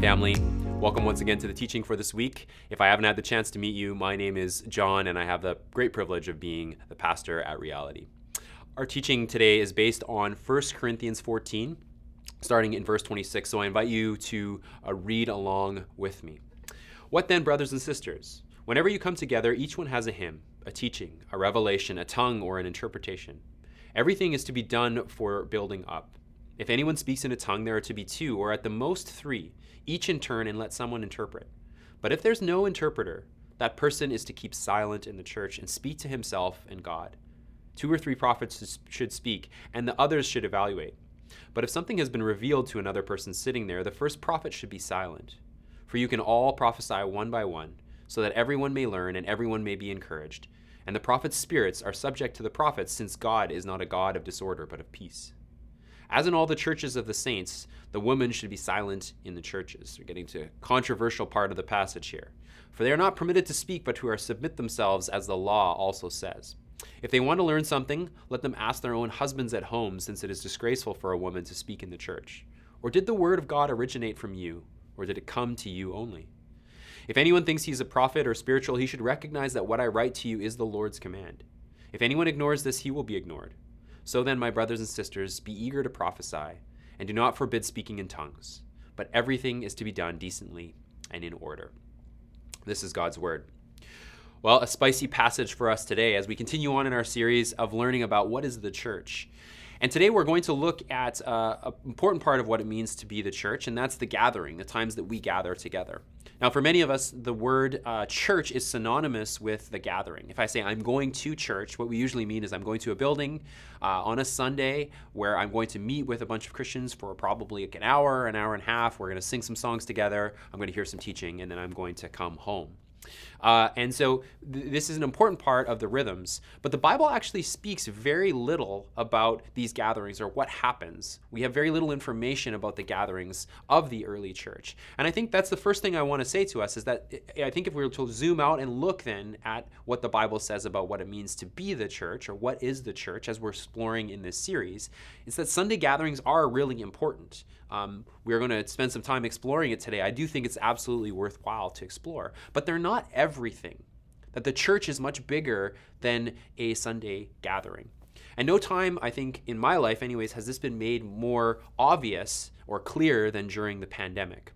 Family. Welcome once again to the teaching for this week. If I haven't had the chance to meet you, my name is John, and I have the great privilege of being the pastor at Reality. Our teaching today is based on 1 Corinthians 14, starting in verse 26. So I invite you to uh, read along with me. What then, brothers and sisters? Whenever you come together, each one has a hymn, a teaching, a revelation, a tongue, or an interpretation. Everything is to be done for building up. If anyone speaks in a tongue, there are to be two, or at the most three, each in turn, and let someone interpret. But if there's no interpreter, that person is to keep silent in the church and speak to himself and God. Two or three prophets should speak, and the others should evaluate. But if something has been revealed to another person sitting there, the first prophet should be silent. For you can all prophesy one by one so that everyone may learn and everyone may be encouraged. And the prophets' spirits are subject to the prophets, since God is not a God of disorder, but of peace. As in all the churches of the saints, the women should be silent in the churches. We're getting to a controversial part of the passage here. For they are not permitted to speak, but to submit themselves, as the law also says. If they want to learn something, let them ask their own husbands at home, since it is disgraceful for a woman to speak in the church. Or did the word of God originate from you, or did it come to you only? If anyone thinks he is a prophet or spiritual, he should recognize that what I write to you is the Lord's command. If anyone ignores this, he will be ignored. So then, my brothers and sisters, be eager to prophesy, and do not forbid speaking in tongues, but everything is to be done decently and in order. This is God's word. Well, a spicy passage for us today as we continue on in our series of learning about what is the church. And today we're going to look at uh, an important part of what it means to be the church, and that's the gathering, the times that we gather together. Now, for many of us, the word uh, church is synonymous with the gathering. If I say I'm going to church, what we usually mean is I'm going to a building uh, on a Sunday where I'm going to meet with a bunch of Christians for probably like an hour, an hour and a half. We're going to sing some songs together. I'm going to hear some teaching, and then I'm going to come home. Uh, and so th- this is an important part of the rhythms. But the Bible actually speaks very little about these gatherings or what happens. We have very little information about the gatherings of the early church. And I think that's the first thing I want to say to us is that I think if we were to zoom out and look then at what the Bible says about what it means to be the church or what is the church as we're exploring in this series, it's that Sunday gatherings are really important. Um, we're going to spend some time exploring it today. I do think it's absolutely worthwhile to explore, but they're not everything. That the church is much bigger than a Sunday gathering. And no time, I think, in my life, anyways, has this been made more obvious or clear than during the pandemic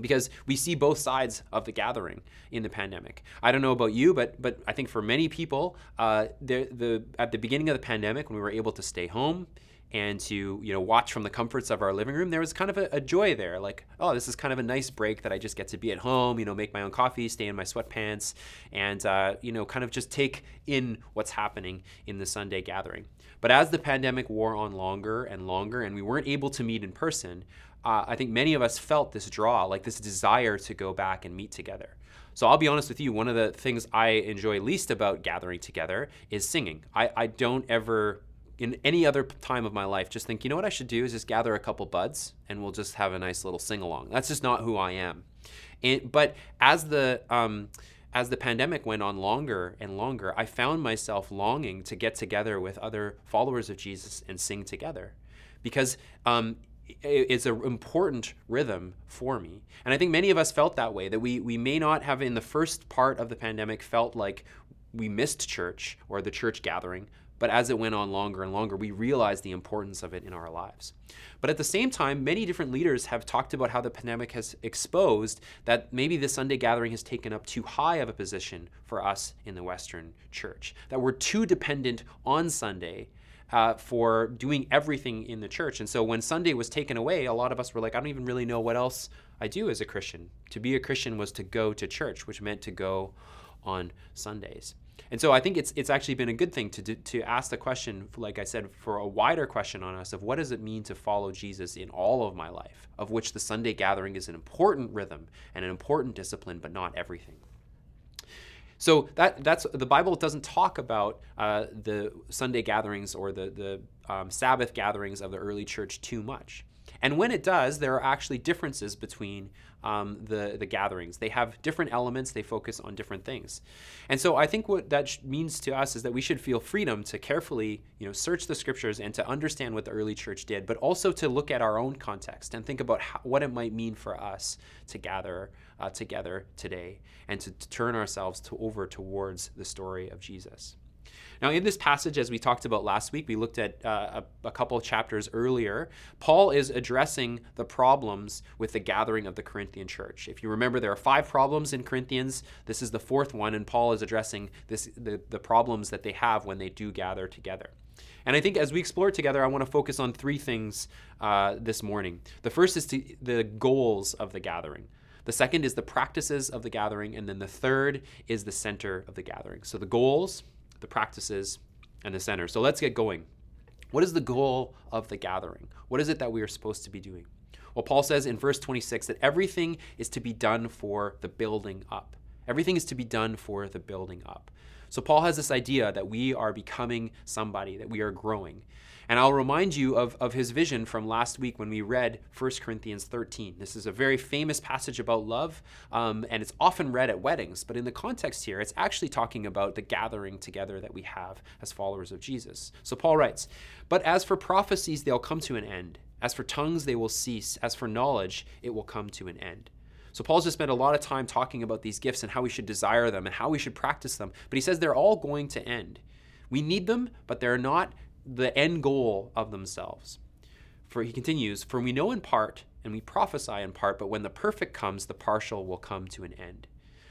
because we see both sides of the gathering in the pandemic. I don't know about you, but but I think for many people, uh, the the at the beginning of the pandemic, when we were able to stay home, and to you know watch from the comforts of our living room there was kind of a, a, joy there like oh this is kind of a nice break that i just get to be at home you know make my own coffee stay in my sweatpants and uh, you know kind of just take in what's happening in the sunday gathering but as the pandemic wore on longer and longer and we weren't able to meet in person uh, i think many of us felt this draw like this desire to go back and meet together so I'll be honest with you, one of the things I enjoy least about gathering together is singing. I, I don't ever in any other time of my life just think, you know what I should do is just gather a couple buds and we'll just have a nice little sing along. That's just not who I am. And, but as the um, as the pandemic went on longer and longer, I found myself longing to get together with other followers of Jesus and sing together, because um, it's an important rhythm for me. And I think many of us felt that way. That we we may not have in the first part of the pandemic felt like we missed church or the church gathering, but as it went on longer and longer, we realized the importance of it in our lives. But at the same time, many different leaders have talked about how the pandemic has exposed that maybe the Sunday gathering has taken up too high of a position for us in the Western church, that we're too dependent on Sunday. Uh, for doing everything in the church. And so when Sunday was taken away, a lot of us were like, I don't even really know what else I do as a Christian. To be a Christian was to go to church, which meant to go on Sundays. And so I think it's it's actually been a good thing to to ask the question, like I said, for a wider question on us of what does it mean to follow Jesus in all of my life, of which the Sunday gathering is an important rhythm and an important discipline, but not everything. So that that's the Bible doesn't talk about uh, the Sunday gatherings or the the um, Sabbath gatherings of the early church too much. And when it does, there are actually differences between um, the, the gatherings. They have different elements, they focus on different things. And so I think what that sh- means to us is that we should feel freedom to carefully you know, search the scriptures and to understand what the early church did, but also to look at our own context and think about how, what it might mean for us to gather uh, together today and to, to turn ourselves to, over towards the story of Jesus. Now, in this passage, as we talked about last week, we looked at uh, a, a, couple chapters earlier. Paul is addressing the problems with the gathering of the Corinthian church. If you remember, there are five problems in Corinthians. This is the fourth one, and Paul is addressing this, the, the problems that they have when they do gather together. And I think as we explore together, I want to focus on three things uh, this morning. The first is to, the goals of the gathering. The second is the practices of the gathering. And then the third is the center of the gathering. So the goals, the practices, and the center. So let's get going. What is the goal of the gathering? What is it that we are supposed to be doing? Well, Paul says in verse 26 that everything is to be done for the building up. Everything is to be done for the building up. So Paul has this idea that we are becoming somebody, that we are growing. And I'll remind you of, of his vision from last week when we read 1 Corinthians 13. This is a very famous passage about love, um, and it's often read at weddings. But in the context here, it's actually talking about the gathering together that we have as followers of Jesus. So Paul writes, But as for prophecies, they'll come to an end. As for tongues, they will cease. As for knowledge, it will come to an end. So Paul's just spent a lot of time talking about these gifts and how we should desire them and how we should practice them. But he says they're all going to end. We need them, but they're not the end goal of themselves. For he continues, For we know in part, and we prophesy in part, but when the perfect comes, the partial will come to an end.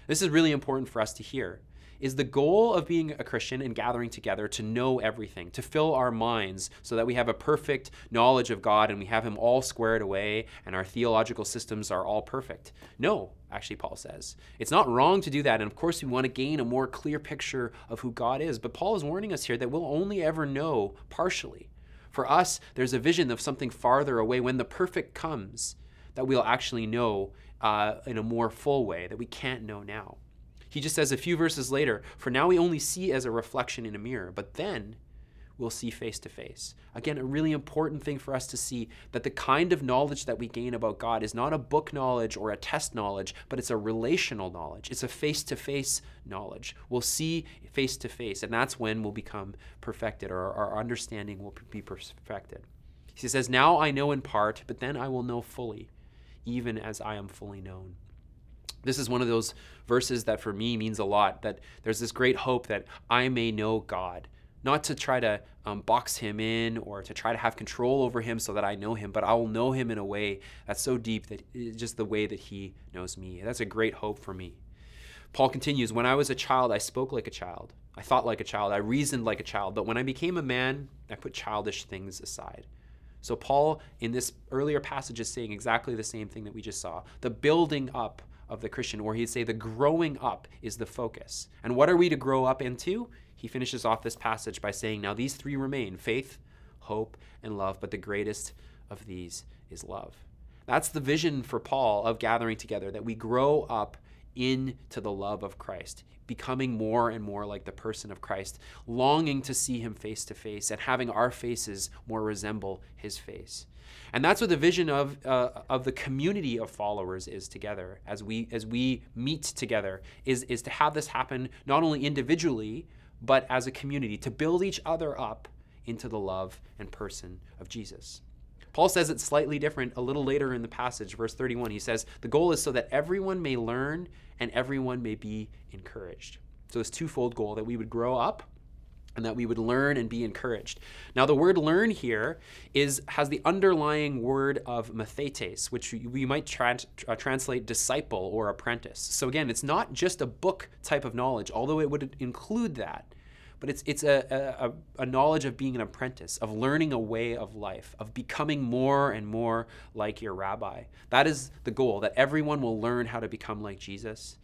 This is really important for us to hear. Is the goal of being a Christian and gathering together to know everything, to fill our minds so that we have a perfect knowledge of God and we have Him all squared away and our theological systems are all perfect? No, actually, Paul says. It's not wrong to do that. And of course, we want to gain a more clear picture of who God is. But Paul is warning us here that we'll only ever know partially. For us, there's a vision of something farther away when the perfect comes that we'll actually know uh, in a more full way that we can't know now. He just says a few verses later, For now we only see as a reflection in a mirror, but then we'll see face to face. Again, a really important thing for us to see that the kind of knowledge that we gain about God is not a book knowledge or a test knowledge, but it's a relational knowledge. It's a face to face knowledge. We'll see face to face, and that's when we'll become perfected or our understanding will be perfected. He says, Now I know in part, but then I will know fully, even as I am fully known. This is one of those verses that for me means a lot that there's this great hope that I may know God. Not to try to um, box him in or to try to have control over him so that I know him, but I will know him in a way that's so deep that it's just the way that he knows me. That's a great hope for me. Paul continues When I was a child, I spoke like a child. I thought like a child. I reasoned like a child. But when I became a man, I put childish things aside. So, Paul, in this earlier passage, is saying exactly the same thing that we just saw. The building up of the Christian, or he'd say the growing up is the focus. And what are we to grow up into? He finishes off this passage by saying, Now these three remain faith, hope, and love, but the greatest of these is love. That's the vision for Paul of gathering together, that we grow up into the love of Christ, becoming more and more like the person of Christ, longing to see him face to face and having our faces more resemble his face. And that's what the vision of, uh, of the community of followers is together as we, as we meet together, is, is to have this happen not only individually, but as a community, to build each other up into the love and person of Jesus. Paul says it's slightly different a little later in the passage, verse 31. He says, The goal is so that everyone may learn and everyone may be encouraged. So, this twofold goal that we would grow up and that we would learn and be encouraged. Now, the word learn here is has the underlying word of mathetes, which we might tra- uh, translate disciple or apprentice. So again, it's not just a book type of knowledge, although it would include that. But it's, it's a, a, a knowledge of being an apprentice, of learning a way of life, of becoming more and more like your rabbi. That is the goal, that everyone will learn how to become like Jesus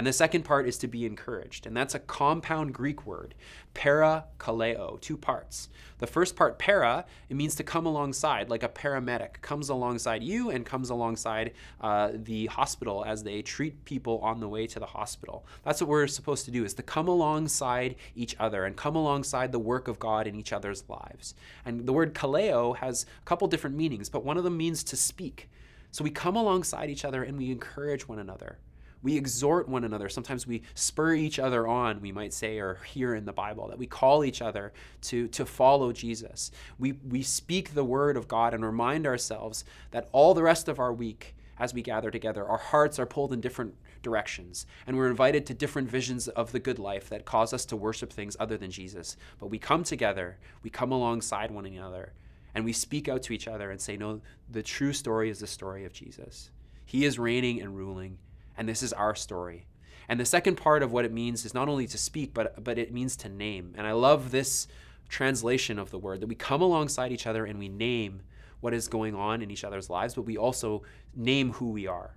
And the second part is to be encouraged. And that's a compound Greek word, para kaleo, two parts. The first part, para, it means to come alongside, like a paramedic comes alongside you and comes alongside uh, the hospital as they treat people on the way to the hospital. That's what we're supposed to do, is to come alongside each other and come alongside the work of God in each other's lives. And the word kaleo has a couple different meanings, but one of them means to speak. So we come alongside each other and we encourage one another. We exhort one another. Sometimes we spur each other on, we might say, or hear in the Bible, that we call each other to, to follow Jesus. We, we speak the word of God and remind ourselves that all the rest of our week, as we gather together, our hearts are pulled in different directions. And we're invited to different visions of the good life that cause us to worship things other than Jesus. But we come together, we come alongside one another, and we speak out to each other and say, No, the true story is the story of Jesus. He is reigning and ruling and this is our story. And the second part of what it means is not only to speak, but, but it means to name. And I love this translation of the word that we come alongside each other and we name what is going on in each other's lives, but we also name who we are.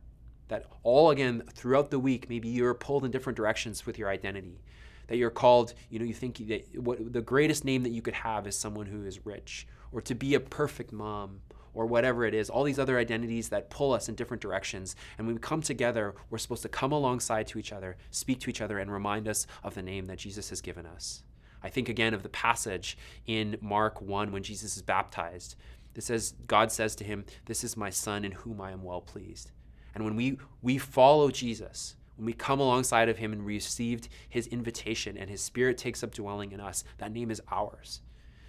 That all again throughout the week, maybe you're pulled in different directions with your identity. That you're called, you know, you think that what the greatest name that you could have is someone who is rich, or to be a perfect mom, or whatever it is, all these other identities that pull us in different directions. And when we come together, we're supposed to come alongside to each other, speak to each other, and remind us of the name that Jesus has given us. I think again of the passage in Mark 1 when Jesus is baptized. It says, God says to him, This is my son in whom I am well pleased. And when we, we follow Jesus, when we come alongside of him and received his invitation and his spirit takes up dwelling in us, that name is ours.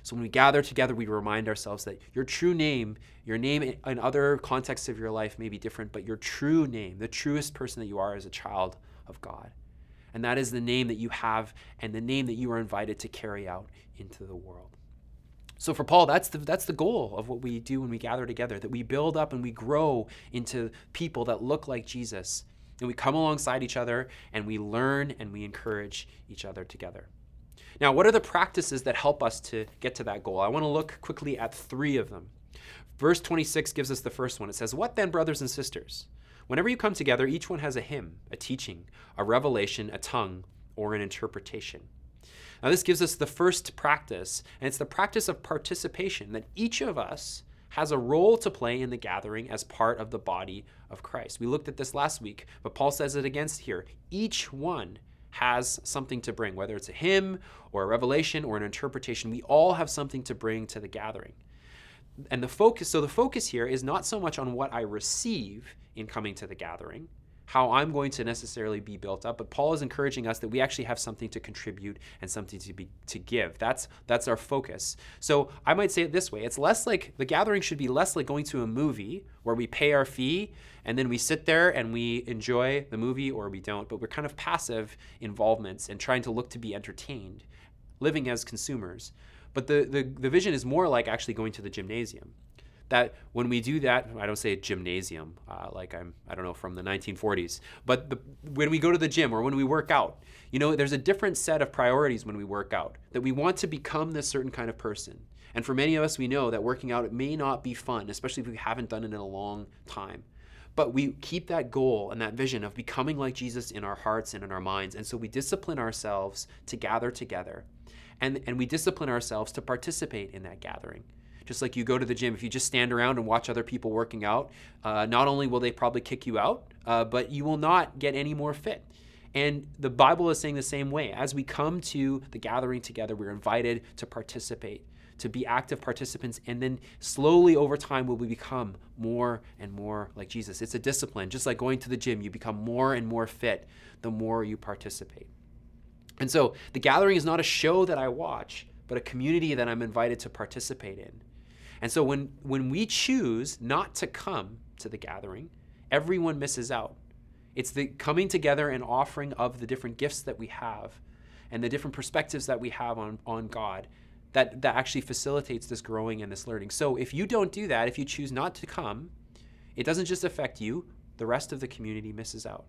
So when we gather together, we remind ourselves that your true name, your name in other contexts of your life may be different, but your true name, the truest person that you are, is a child of God. And that is the name that you have and the name that you are invited to carry out into the world. So for Paul, that's the that's the goal of what we do when we gather together, that we build up and we grow into people that look like Jesus. And we come alongside each other and we learn and we encourage each other together. Now, what are the practices that help us to get to that goal? I want to look quickly at three of them. Verse 26 gives us the first one. It says, What then, brothers and sisters? Whenever you come together, each one has a hymn, a teaching, a revelation, a tongue, or an interpretation. Now, this gives us the first practice, and it's the practice of participation that each of us has a role to play in the gathering as part of the body of Christ. We looked at this last week, but Paul says it against here. Each one has something to bring, whether it's a hymn or a revelation or an interpretation. We all have something to bring to the gathering. And the focus, so the focus here is not so much on what I receive in coming to the gathering, how I'm going to necessarily be built up. But Paul is encouraging us that we actually have something to contribute and something to be to give. That's that's our focus. So I might say it this way: it's less like the gathering should be less like going to a movie where we pay our fee and then we sit there and we enjoy the movie or we don't. But we're kind of passive involvements and trying to look to be entertained, living as consumers. But the, the, the vision is more like actually going to the gymnasium that when we do that, I don't say gymnasium uh, like I'm, I don't know, from the 1940s, but the, when we go to the gym or when we work out, you know, there's a different set of priorities when we work out, that we want to become this certain kind of person. And for many of us, we know that working out, it may not be fun, especially if we haven't done it in a long time. But we keep that goal and that vision of becoming like Jesus in our hearts and in our minds. And so we discipline ourselves to gather together. And, and we discipline ourselves to participate in that gathering. Just like you go to the gym, if you just stand around and watch other people working out, uh, not only will they probably kick you out, uh, but you will not get any more fit. And the Bible is saying the same way. As we come to the gathering together, we're invited to participate, to be active participants, and then slowly over time will we become more and more like Jesus. It's a discipline, just like going to the gym. You become more and more fit the more you participate. And so the gathering is not a show that I watch, but a community that I'm invited to participate in. And so when, when we choose not to come to the gathering, everyone misses out. It's the coming together and offering of the different gifts that we have and the different perspectives that we have on, on God that, that actually facilitates this growing and this learning. So if you don't do that, if you choose not to come, it doesn't just affect you, the rest of the community misses out.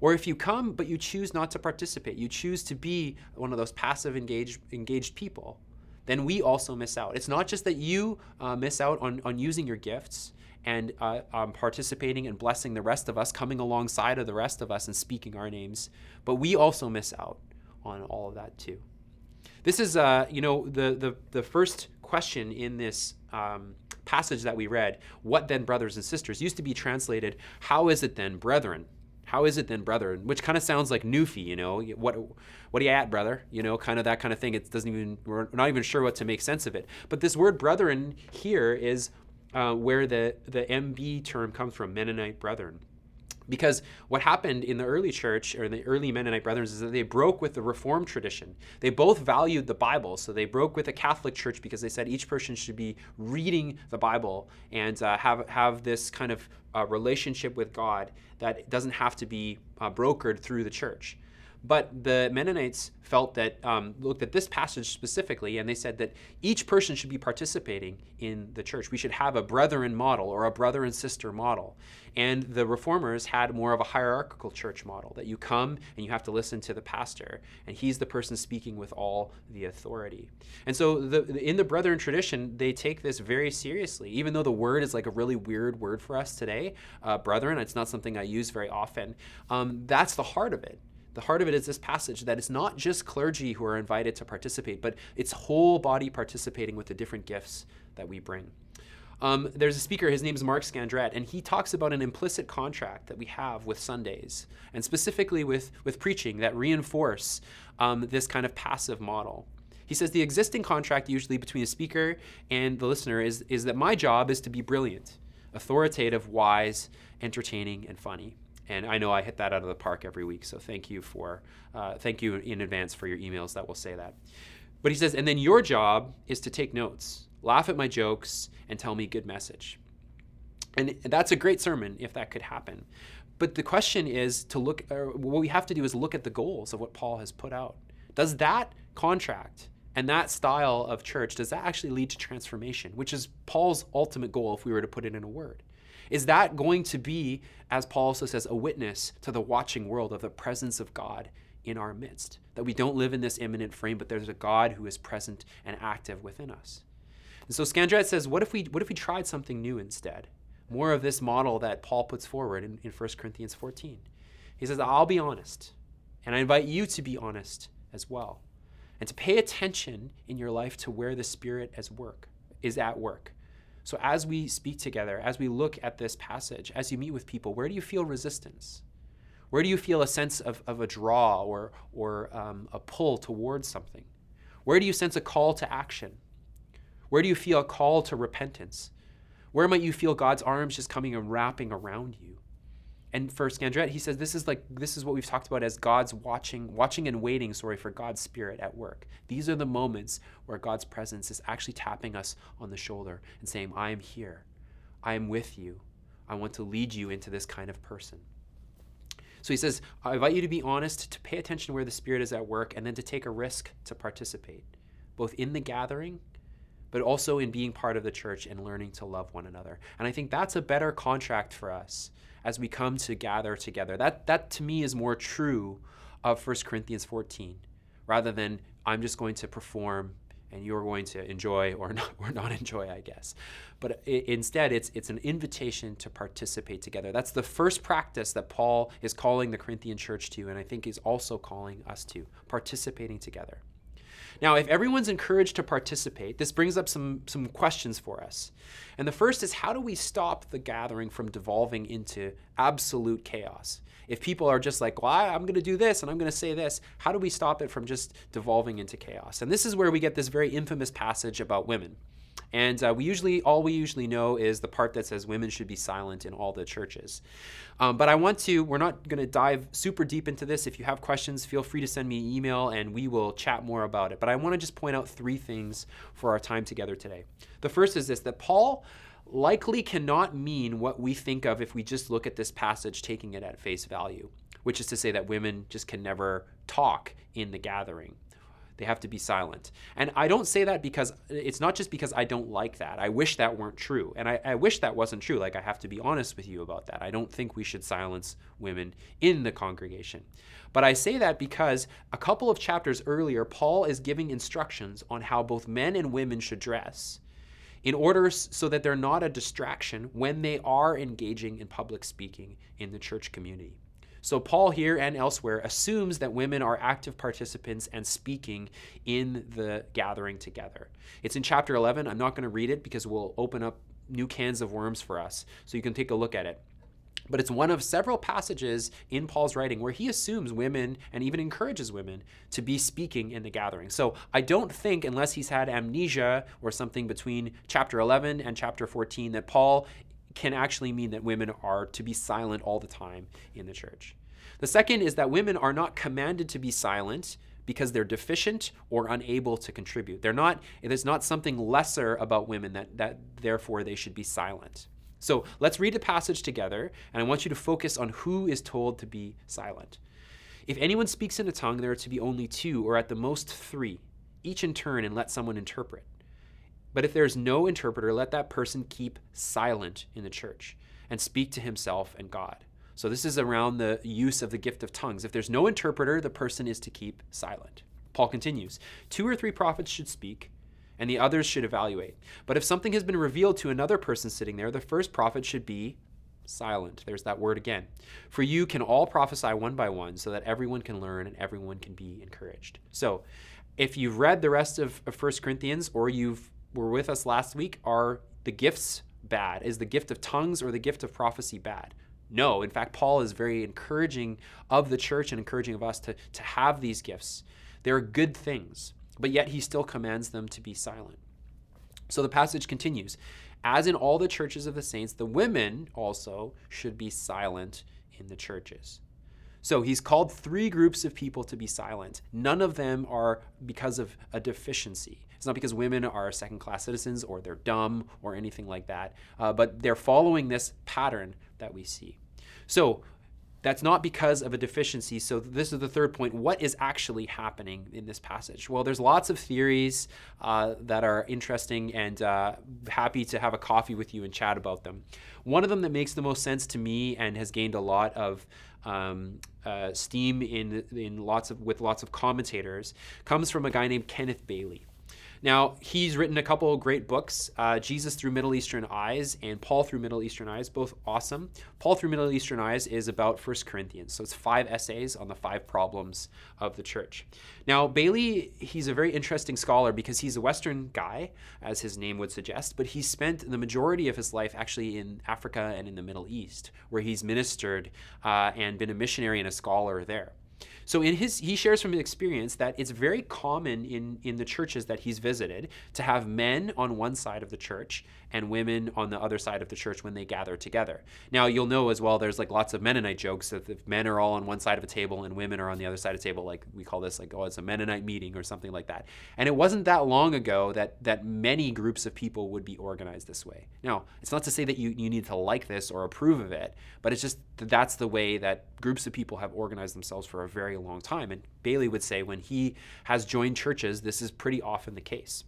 Or if you come but you choose not to participate, you choose to be one of those passive engaged engaged people, then we also miss out. It's not just that you uh, miss out on, on using your gifts and uh, um, participating and blessing the rest of us, coming alongside of the rest of us and speaking our names. But we also miss out on all of that too. This is, uh, you know, the, the, the first question in this um, passage that we read, what then, brothers and sisters, used to be translated, how is it then, brethren? How is it then, brethren? Which kind of sounds like newfie, you know. What, what are you at, brother? You know, kind of that kind of thing. It doesn't even. We're not even sure what to make sense of it. But this word brethren here is uh, where the the MB term comes from, Mennonite brethren. Because what happened in the early church or the early Mennonite brethren is that they broke with the Reformed tradition. They both valued the Bible. So they broke with the Catholic Church because they said each person should be reading the Bible and uh, have, have this kind of uh, relationship with God that doesn't have to be uh, brokered through the church. But the Mennonites felt that, um, looked at this passage specifically, and they said that each person should be participating in the church. We should have a brethren model or a brother and sister model. And the reformers had more of a hierarchical church model that you come and you have to listen to the pastor, and he's the person speaking with all the authority. And so, the, in the brethren tradition, they take this very seriously, even though the word is like a really weird word for us today. Uh, brethren, it's not something I use very often. Um, that's the heart of it the heart of it is this passage that it's not just clergy who are invited to participate, but it's whole body participating with the different gifts that we bring. Um, there's a speaker, his name is Mark Scandrette, and he talks about an implicit contract that we have with Sundays, and specifically with, with preaching that reinforce um, this kind of passive model. He says the existing contract, usually between a speaker and the listener, is, is that my job is to be brilliant, authoritative, wise, entertaining, and funny. And I know I hit that out of the park every week, so thank you for uh, thank you in advance for your emails that will say that. But he says, and then your job is to take notes, laugh at my jokes, and tell me good message. And that's a great sermon if that could happen. But the question is to look, what we have to do is look at the goals of what Paul has put out. Does that contract and that style of church, does that actually lead to transformation, which is Paul's ultimate goal if we were to put it in a word? Is that going to be, as Paul also says, a witness to the watching world of the presence of God in our midst? That we don't live in this immanent frame, but there's a God who is present and active within us. And so Scandrette says, what if we what if we tried something new instead? More of this model that Paul puts forward in, in 1 Corinthians 14. He says, I'll be honest, and I invite you to be honest as well. And to pay attention in your life to where the Spirit as work is at work. So, as we speak together, as we look at this passage, as you meet with people, where do you feel resistance? Where do you feel a sense of, of a draw or, or um, a pull towards something? Where do you sense a call to action? Where do you feel a call to repentance? Where might you feel God's arms just coming and wrapping around you? And for Scandrette, he says this is like this is what we've talked about as God's watching, watching and waiting, sorry, for God's spirit at work. These are the moments where God's presence is actually tapping us on the shoulder and saying, I am here. I am with you. I want to lead you into this kind of person. So he says, I invite you to be honest, to pay attention where the Spirit is at work, and then to take a risk to participate, both in the gathering, but also in being part of the church and learning to love one another. And I think that's a better contract for us as we come to gather together. That, that to me is more true of 1 Corinthians 14, rather than I'm just going to perform and you're going to enjoy or not, or not enjoy, I guess. But instead, it's, it's an invitation to participate together. That's the first practice that Paul is calling the Corinthian church to, and I think is also calling us to participating together. Now, if everyone's encouraged to participate, this brings up some, some questions for us. And the first is how do we stop the gathering from devolving into absolute chaos? If people are just like, well, I'm going to do this and I'm going to say this, how do we stop it from just devolving into chaos? And this is where we get this very infamous passage about women. And uh, we usually, all we usually know is the part that says women should be silent in all the churches. Um, but I want to, we're not going to dive super deep into this. If you have questions, feel free to send me an email and we will chat more about it. But I want to just point out three things for our time together today. The first is this that Paul likely cannot mean what we think of if we just look at this passage taking it at face value, which is to say that women just can never talk in the gathering. They have to be silent. And I don't say that because it's not just because I don't like that. I wish that weren't true. And I, I, wish that wasn't true. Like, I have to be honest with you about that. I don't think we should silence women in the congregation. But I say that because a couple of chapters earlier, Paul is giving instructions on how both men and women should dress in order so that they're not a distraction when they are engaging in public speaking in the church community. So, Paul here and elsewhere assumes that women are active participants and speaking in the gathering together. It's in chapter 11. I'm not going to read it because we'll open up new cans of worms for us. So, you can take a look at it. But it's one of several passages in Paul's writing where he assumes women and even encourages women to be speaking in the gathering. So I don't think, unless he's had amnesia or something between chapter 11 and chapter 14, that Paul can actually mean that women are to be silent all the time in the church. The second is that women are not commanded to be silent because they're deficient or unable to contribute. They're not, there's not something lesser about women that, that therefore they should be silent. So let's read the passage together, and I want you to focus on who is told to be silent. If anyone speaks in a tongue, there are to be only two, or at the most three, each in turn, and let someone interpret. But if there's no interpreter, let that person keep silent in the church and speak to himself and God. So this is around the use of the gift of tongues. If there's no interpreter, the person is to keep silent. Paul continues Two or three prophets should speak, and the others should evaluate. But if something has been revealed to another person sitting there, the first prophet should be silent. There's that word again. For you can all prophesy one by one, so that everyone can learn and everyone can be encouraged. So if you've read the rest of, of 1 Corinthians or you've were with us last week, are the gifts bad? Is the gift of tongues or the gift of prophecy bad? No. In fact, Paul is very encouraging of the church and encouraging of us to, to have these gifts. They're good things, but yet he still commands them to be silent. So the passage continues As in all the churches of the saints, the women also should be silent in the churches. So he's called three groups of people to be silent. None of them are because of a deficiency. It's not because women are second class citizens or they're dumb or anything like that, uh, but they're following this pattern that we see. So that's not because of a deficiency. So, this is the third point. What is actually happening in this passage? Well, there's lots of theories uh, that are interesting and uh, happy to have a coffee with you and chat about them. One of them that makes the most sense to me and has gained a lot of um, uh, steam in, in lots of, with lots of commentators comes from a guy named Kenneth Bailey. Now, he's written a couple great books uh, Jesus Through Middle Eastern Eyes and Paul Through Middle Eastern Eyes, both awesome. Paul Through Middle Eastern Eyes is about First Corinthians. So it's five essays on the five problems of the church. Now, Bailey, he's a very interesting scholar because he's a Western guy, as his name would suggest, but he spent the majority of his life actually in Africa and in the Middle East, where he's ministered uh, and been a missionary and a scholar there. So in his he shares from his experience that it's very common in in the churches that he's visited to have men on one side of the church and women on the other side of the church when they gather together. Now you'll know as well there's like lots of Mennonite jokes that if men are all on one side of a table and women are on the other side of the table like we call this like oh it's a Mennonite meeting or something like that. And it wasn't that long ago that that many groups of people would be organized this way. Now, it's not to say that you you need to like this or approve of it, but it's just that that's the way that groups of people have organized themselves for a very long time. And Bailey would say when he has joined churches, this is pretty often the case.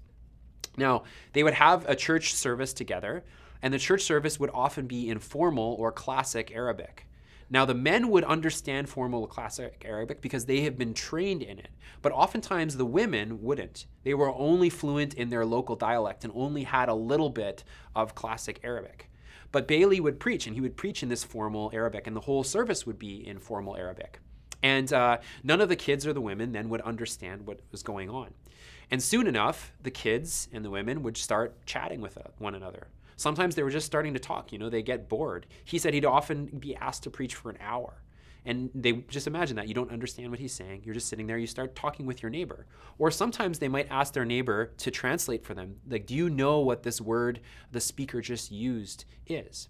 Now, they would have a church service together, and the church service would often be in formal or classic Arabic. Now, the men would understand formal classic Arabic because they have been trained in it, but oftentimes the women wouldn't. They were only fluent in their local dialect and only had a little bit of classic Arabic. But Bailey would preach, and he would preach in this formal Arabic, and the whole service would be in formal Arabic. And uh, none of the kids or the women then would understand what was going on. And soon enough, the kids and the women would start chatting with uh, one another. Sometimes they were just starting to talk, you know, they get bored. He said he'd often be asked to preach for an hour. And they just imagine that you don't understand what he's saying. You're just sitting there, you start talking with your neighbor. Or sometimes they might ask their neighbor to translate for them. Like, do you know what this word the speaker just used is?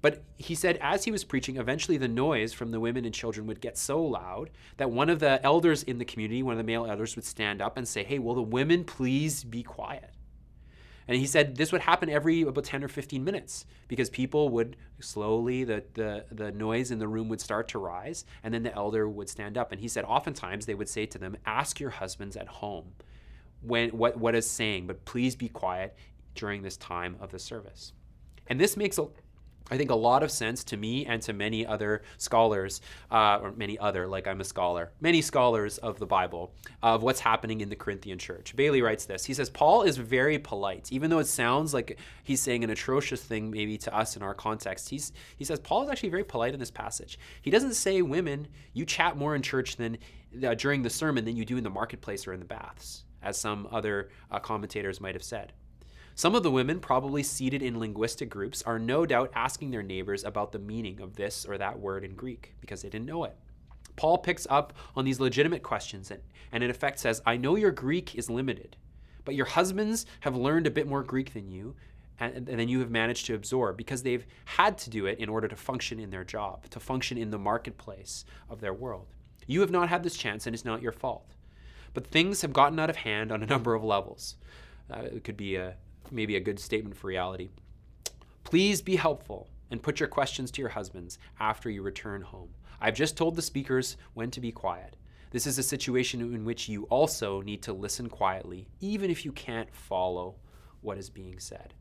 But he said, as he was preaching, eventually the noise from the women and children would get so loud that one of the elders in the community, one of the male elders, would stand up and say, Hey, will the women please be quiet? And he said this would happen every about 10 or 15 minutes because people would slowly, the, the, the noise in the room would start to rise, and then the elder would stand up. And he said oftentimes they would say to them, Ask your husbands at home when, what, what is saying, but please be quiet during this time of the service. And this makes a I think a lot of sense to me and to many other scholars, uh, or many other, like I'm a scholar, many scholars of the Bible, of what's happening in the Corinthian church. Bailey writes this. He says, Paul is very polite, even though it sounds like he's saying an atrocious thing maybe to us in our context. He's, he says, Paul is actually very polite in this passage. He doesn't say, women, you chat more in church than uh, during the sermon than you do in the marketplace or in the baths, as some other uh, commentators might have said. Some of the women, probably seated in linguistic groups, are no doubt asking their neighbors about the meaning of this or that word in Greek because they didn't know it. Paul picks up on these legitimate questions and, and in effect says, I know your Greek is limited, but your husbands have learned a bit more Greek than you, and, and then you have managed to absorb because they've had to do it in order to function in their job, to function in the marketplace of their world. You have not had this chance, and it's not your fault. But things have gotten out of hand on a number of levels. Uh, it could be a, maybe a good statement for reality. Please be helpful and put your questions to your husbands after you return home. I've just told the speakers when to be quiet. This is a situation in which you also need to listen quietly, even if you can't follow what is being said.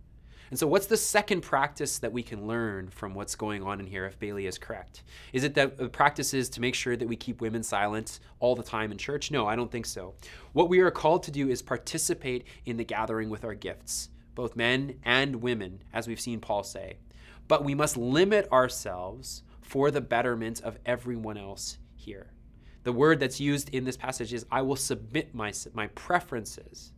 And so, what's the second practice that we can learn from what's going on in here if Bailey is correct? Is it that uh, the practice is to make sure that we keep women silent all the time in church? No, I don't think so. What we are called to do is participate in the gathering with our gifts both men and women, as we've seen Paul say. But we must limit ourselves for the betterment of everyone else here. The word that's used in this passage is I will submit my, my preferences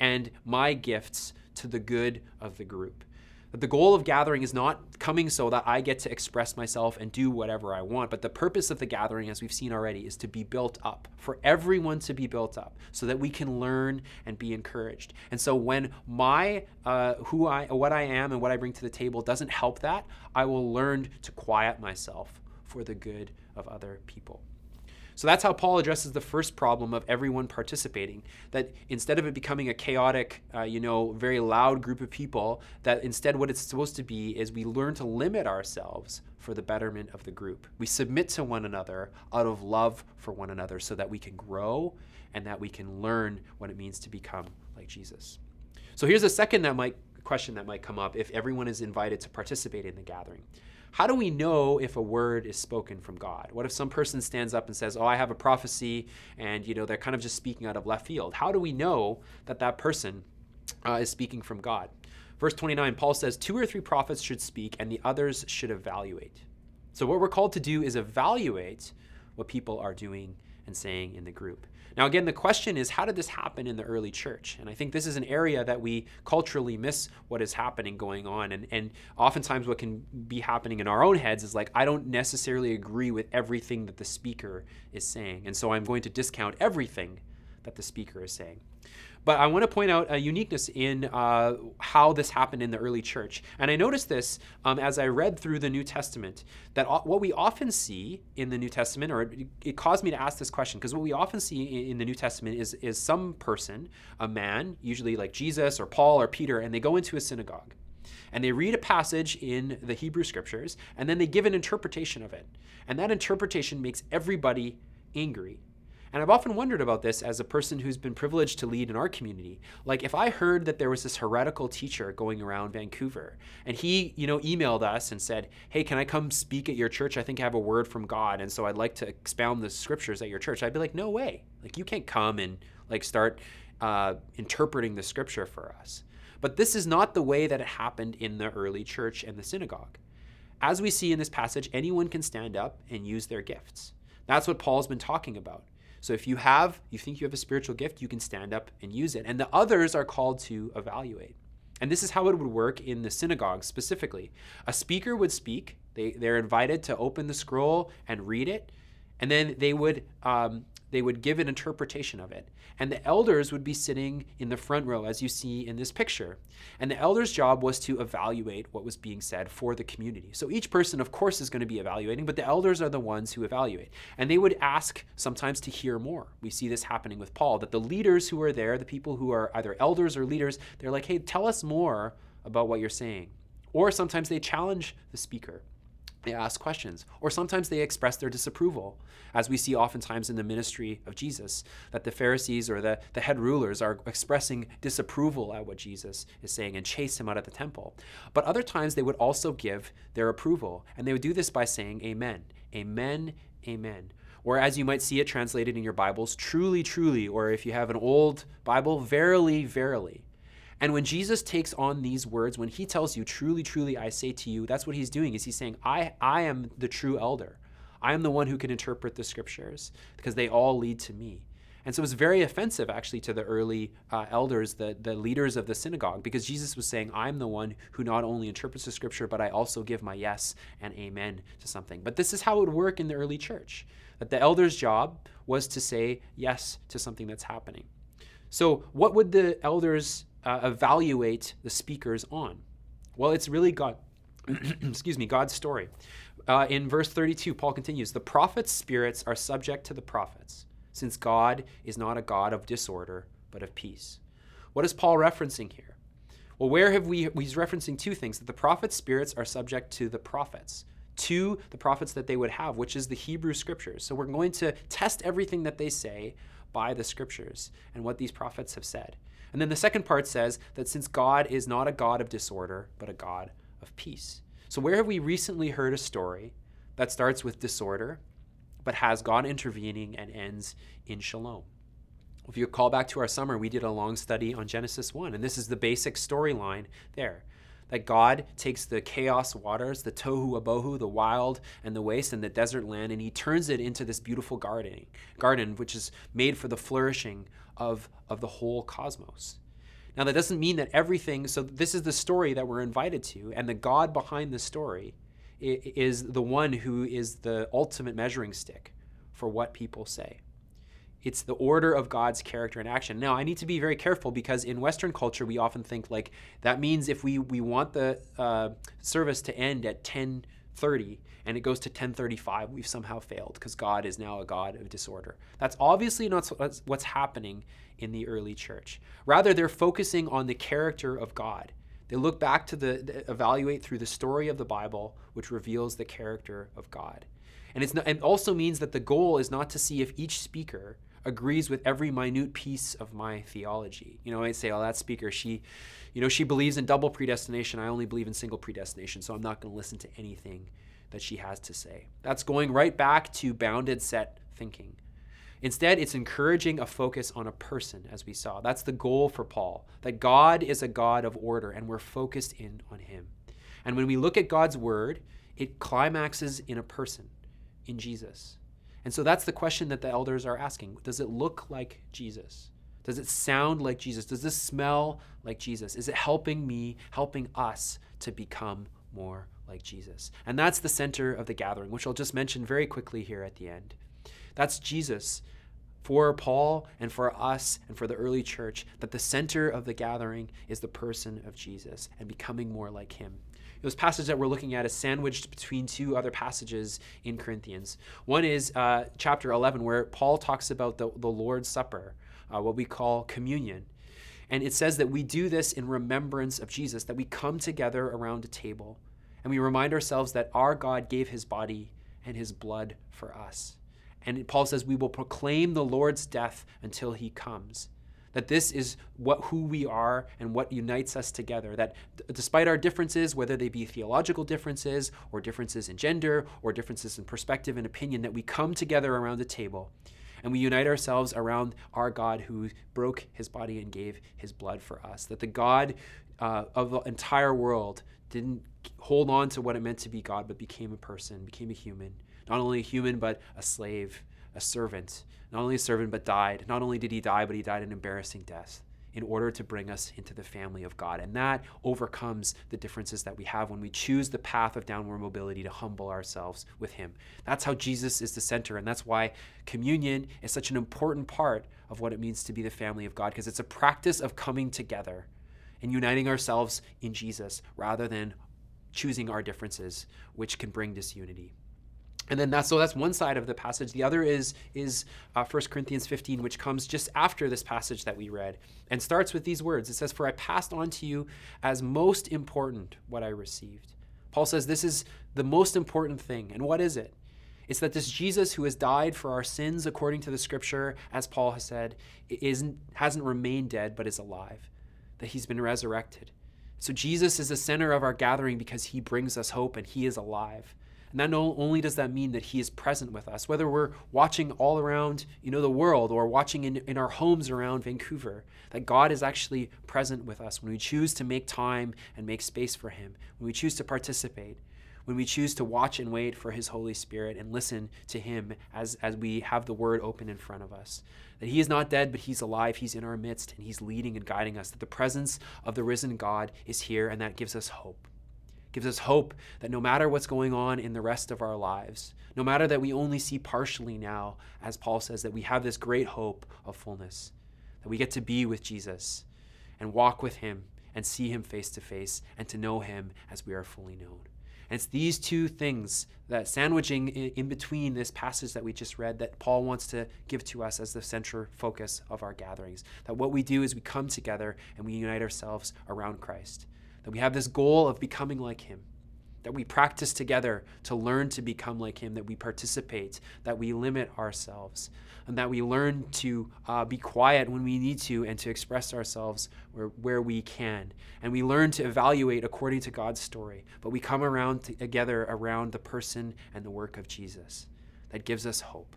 and my gifts to the good of the group. That the goal of gathering is not coming so that I get to express myself and do whatever I want, but the purpose of the gathering, as we've seen already, is to be built up, for everyone to be built up, so that we can learn and be encouraged. And so when my uh, who I what I am and what I bring to the table doesn't help that, I will learn to quiet myself for the good of other people. So that's how Paul addresses the first problem of everyone participating. That instead of it becoming a chaotic, uh, you know, very loud group of people, that instead what it's supposed to be is we learn to limit ourselves for the betterment of the group. We submit to one another out of love for one another so that we can grow and that we can learn what it means to become like Jesus. So here's a second that might question that might come up if everyone is invited to participate in the gathering. How do we know if a word is spoken from God? What if some person stands up and says, "Oh, I have a prophecy," and you know they're kind of just speaking out of left field? How do we know that that person uh, is speaking from God? Verse 29, Paul says, Two or three prophets should speak, and the others should evaluate. So, what we're called to do is evaluate what people are doing and saying in the group. Now, again, the question is how did this happen in the early church? And I think this is an area that we culturally miss what is happening going on. And, and oftentimes, what can be happening in our own heads is like, I don't necessarily agree with everything that the speaker is saying. And so I'm going to discount everything that the speaker is saying. But I want to point out a uniqueness in uh, how this happened in the early church. And I noticed this um, as I read through the New Testament that what we often see in the New Testament, or it, caused me to ask this question, because what we often see in, in the New Testament is, is some person, a man, usually like Jesus or Paul or Peter, and they go into a synagogue and they read a passage in the Hebrew scriptures, and then they give an interpretation of it. And that interpretation makes everybody angry and I've often wondered about this as a person who's been privileged to lead in our community. Like if I heard that there was this heretical teacher going around Vancouver and he, you know, emailed us and said, "Hey, can I come speak at your church? I think I have a word from God and so I'd like to expound the scriptures at your church." I'd be like, "No way. Like you can't come and like start uh, interpreting the scripture for us." But this is not the way that it happened in the early church and the synagogue. As we see in this passage, anyone can stand up and use their gifts. That's what Paul's been talking about. So if you have, you think you have a spiritual gift, you can stand up and use it. And the others are called to evaluate. And this is how it would work in the synagogue specifically. A speaker would speak, they, they're invited to open the scroll and read it, and then they would um, they would give an interpretation of it. And the elders would be sitting in the front row, as you see in this picture. And the elders' job was to evaluate what was being said for the community. So each person, of course, is going to be evaluating, but the elders are the ones who evaluate. And they would ask sometimes to hear more. We see this happening with Paul, that the leaders who are there, the people who are either elders or leaders, they're like, hey, tell us more about what you're saying. Or sometimes they challenge the speaker They ask questions, or sometimes they express their disapproval, as we see oftentimes in the ministry of Jesus, that the Pharisees or the, the head rulers are expressing disapproval at what Jesus is saying and chase him out of the temple. But other times they would also give their approval, and they would do this by saying, Amen, Amen, Amen. Or as you might see it translated in your Bibles, truly, truly, or if you have an old Bible, verily, verily. And when Jesus takes on these words, when he tells you, truly, truly, I say to you, that's what he's doing is he's saying, I, I am the true elder. I am the one who can interpret the scriptures because they all lead to me. And so it was very offensive actually to the early uh, elders, the, the leaders of the synagogue, because Jesus was saying, I'm the one who not only interprets the scripture, but I also give my yes and amen to something. But this is how it would work in the early church that the elder's job was to say yes to something that's happening. So, what would the elders uh, evaluate the speakers on? Well, it's really God, excuse me, God's story. Uh, in verse 32, Paul continues The prophets' spirits are subject to the prophets, since God is not a God of disorder, but of peace. What is Paul referencing here? Well, where have we, he's referencing two things that the prophets' spirits are subject to the prophets, to the prophets that they would have, which is the Hebrew scriptures. So we're going to test everything that they say by the scriptures and what these prophets have said. And then the second part says that since God is not a God of disorder, but a God of peace. So, where have we recently heard a story that starts with disorder, but has God intervening and ends in shalom? If you call back to our summer, we did a long study on Genesis 1, and this is the basic storyline there. That God takes the chaos waters, the tohu abohu, the wild and the waste and the desert land, and he turns it into this beautiful garden, garden which is made for the flourishing of, of the whole cosmos. Now, that doesn't mean that everything, so this is the story that we're invited to, and the God behind the story is the one who is the ultimate measuring stick for what people say. It's the order of God's character and action. Now, I need to be very careful because in Western culture, we often think like that means if we, we want the uh, service to end at 1030 and it goes to 1035, we've somehow failed because God is now a God of disorder. That's obviously not what's happening in the early church. Rather, they're focusing on the character of God. They look back to the, evaluate through the story of the Bible, which reveals the character of God. And it's not, it also means that the goal is not to see if each speaker agrees with every minute piece of my theology. You know, I say, oh, that speaker, she, you know, she believes in double predestination. I only believe in single predestination, so I'm not going to listen to anything that she has to say. That's going right back to bounded set thinking. Instead, it's encouraging a focus on a person, as we saw. That's the goal for Paul, that God is a God of order and we're focused in on him. And when we look at God's word, it climaxes in a person, in Jesus. And so that's the question that the elders are asking Does it look like Jesus? Does it sound like Jesus? Does this smell like Jesus? Is it helping me, helping us to become more like Jesus. And that's the center of the gathering, which I'll just mention very quickly here at the end. That's Jesus for Paul and for us and for the early church, that the center of the gathering is the person of Jesus and becoming more like him. This passage that we're looking at is sandwiched between two other passages in Corinthians. One is uh, chapter 11, where Paul talks about the, the Lord's Supper, uh, what we call communion. And it says that we do this in remembrance of Jesus, that we come together around a table and we remind ourselves that our God gave his body and his blood for us. And Paul says we will proclaim the Lord's death until he comes. That this is what who we are and what unites us together. That d- despite our differences, whether they be theological differences or differences in gender or differences in perspective and opinion, that we come together around the table and we unite ourselves around our God who broke his body and gave his blood for us. That the God uh, of the entire world didn't hold on to what it meant to be God, but became a person, became a human. Not only a human, but a slave, a servant. Not only a servant, but died. Not only did he die, but he died an embarrassing death in order to bring us into the family of God. And that overcomes the differences that we have when we choose the path of downward mobility to humble ourselves with Him. That's how Jesus is the center. And that's why communion is such an important part of what it means to be the family of God, because it's a practice of coming together and uniting ourselves in Jesus rather than choosing our differences, which can bring disunity. And then that's so that's one side of the passage. The other is is uh, 1 Corinthians 15, which comes just after this passage that we read, and starts with these words. It says, "For I passed on to you as most important what I received, Paul says this is the most important thing. And what is it? It's that this Jesus who has died for our sins according to the scripture, as Paul has said, isn't, hasn't remained dead, but is alive, that he's been resurrected. So Jesus is the center of our gathering because he brings us hope and he is alive. And not only does that mean that he is present with us, whether we're watching all around, you know, the world or watching in, in our homes around Vancouver, that God is actually present with us when we choose to make time and make space for him, when we choose to participate, when we choose to watch and wait for his Holy Spirit and listen to him as, as we have the word open in front of us. That he is not dead, but he's alive, he's in our midst, and he's leading and guiding us. That the presence of the risen God is here, and that gives us hope gives us hope that no matter what's going on in the rest of our lives, no matter that we only see partially now, as Paul says, that we have this great hope of fullness, that we get to be with Jesus and walk with him and see him face to face and to know him as we are fully known. And it's these two things that sandwiching in between this passage that we just read that Paul wants to give to us as the central focus of our gatherings. That what we do is we come together and we unite ourselves around Christ that we have this goal of becoming like Him, that we practice together to learn to become like Him, that we participate, that we limit ourselves, and that we learn to uh, be quiet when we need to and to express ourselves where, where we can. And we learn to evaluate according to God's story, but we come around together around the person and the work of Jesus. That gives us hope.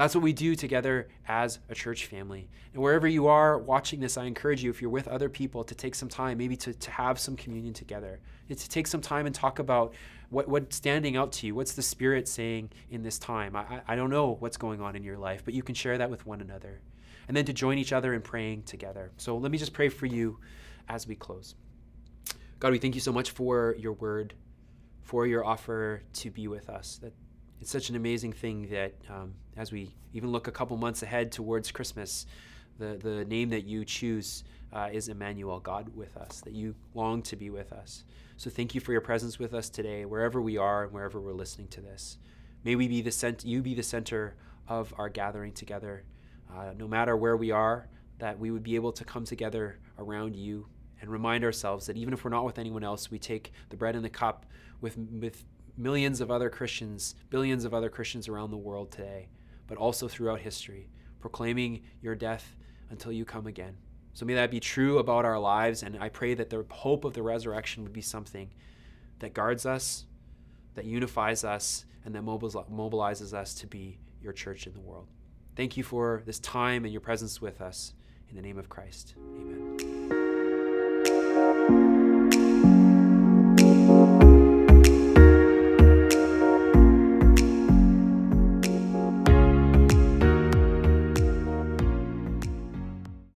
That's what we do together as a church family. And wherever you are watching this, I encourage you, if you're with other people, to take some time, maybe to, to have some communion together. to take some time and talk about what, what's standing out to you. What's the Spirit saying in this time? I, I don't know what's going on in your life, but you can share that with one another. And then to join each other in praying together. So let me just pray for you as we close. God, we thank you so much for your word, for your offer to be with us. That it's such an amazing thing that um, as we even look a couple months ahead towards Christmas, the, the name that you choose uh, is Emmanuel, God with us, that you long to be with us. So thank you for your presence with us today, wherever we are and wherever we're listening to this. May we be the cent- you be the center of our gathering together, uh, no matter where we are, that we would be able to come together around you and remind ourselves that even if we're not with anyone else, we take the bread and the cup with, with millions of other Christians, billions of other Christians around the world today, but also throughout history, proclaiming your death until you come again. So may that be true about our lives, and I pray that the hope of the resurrection would be something that guards us, that unifies us, and that mobilizes us to be your church in the world. Thank you for this time and your presence with us. In the name of Christ, amen.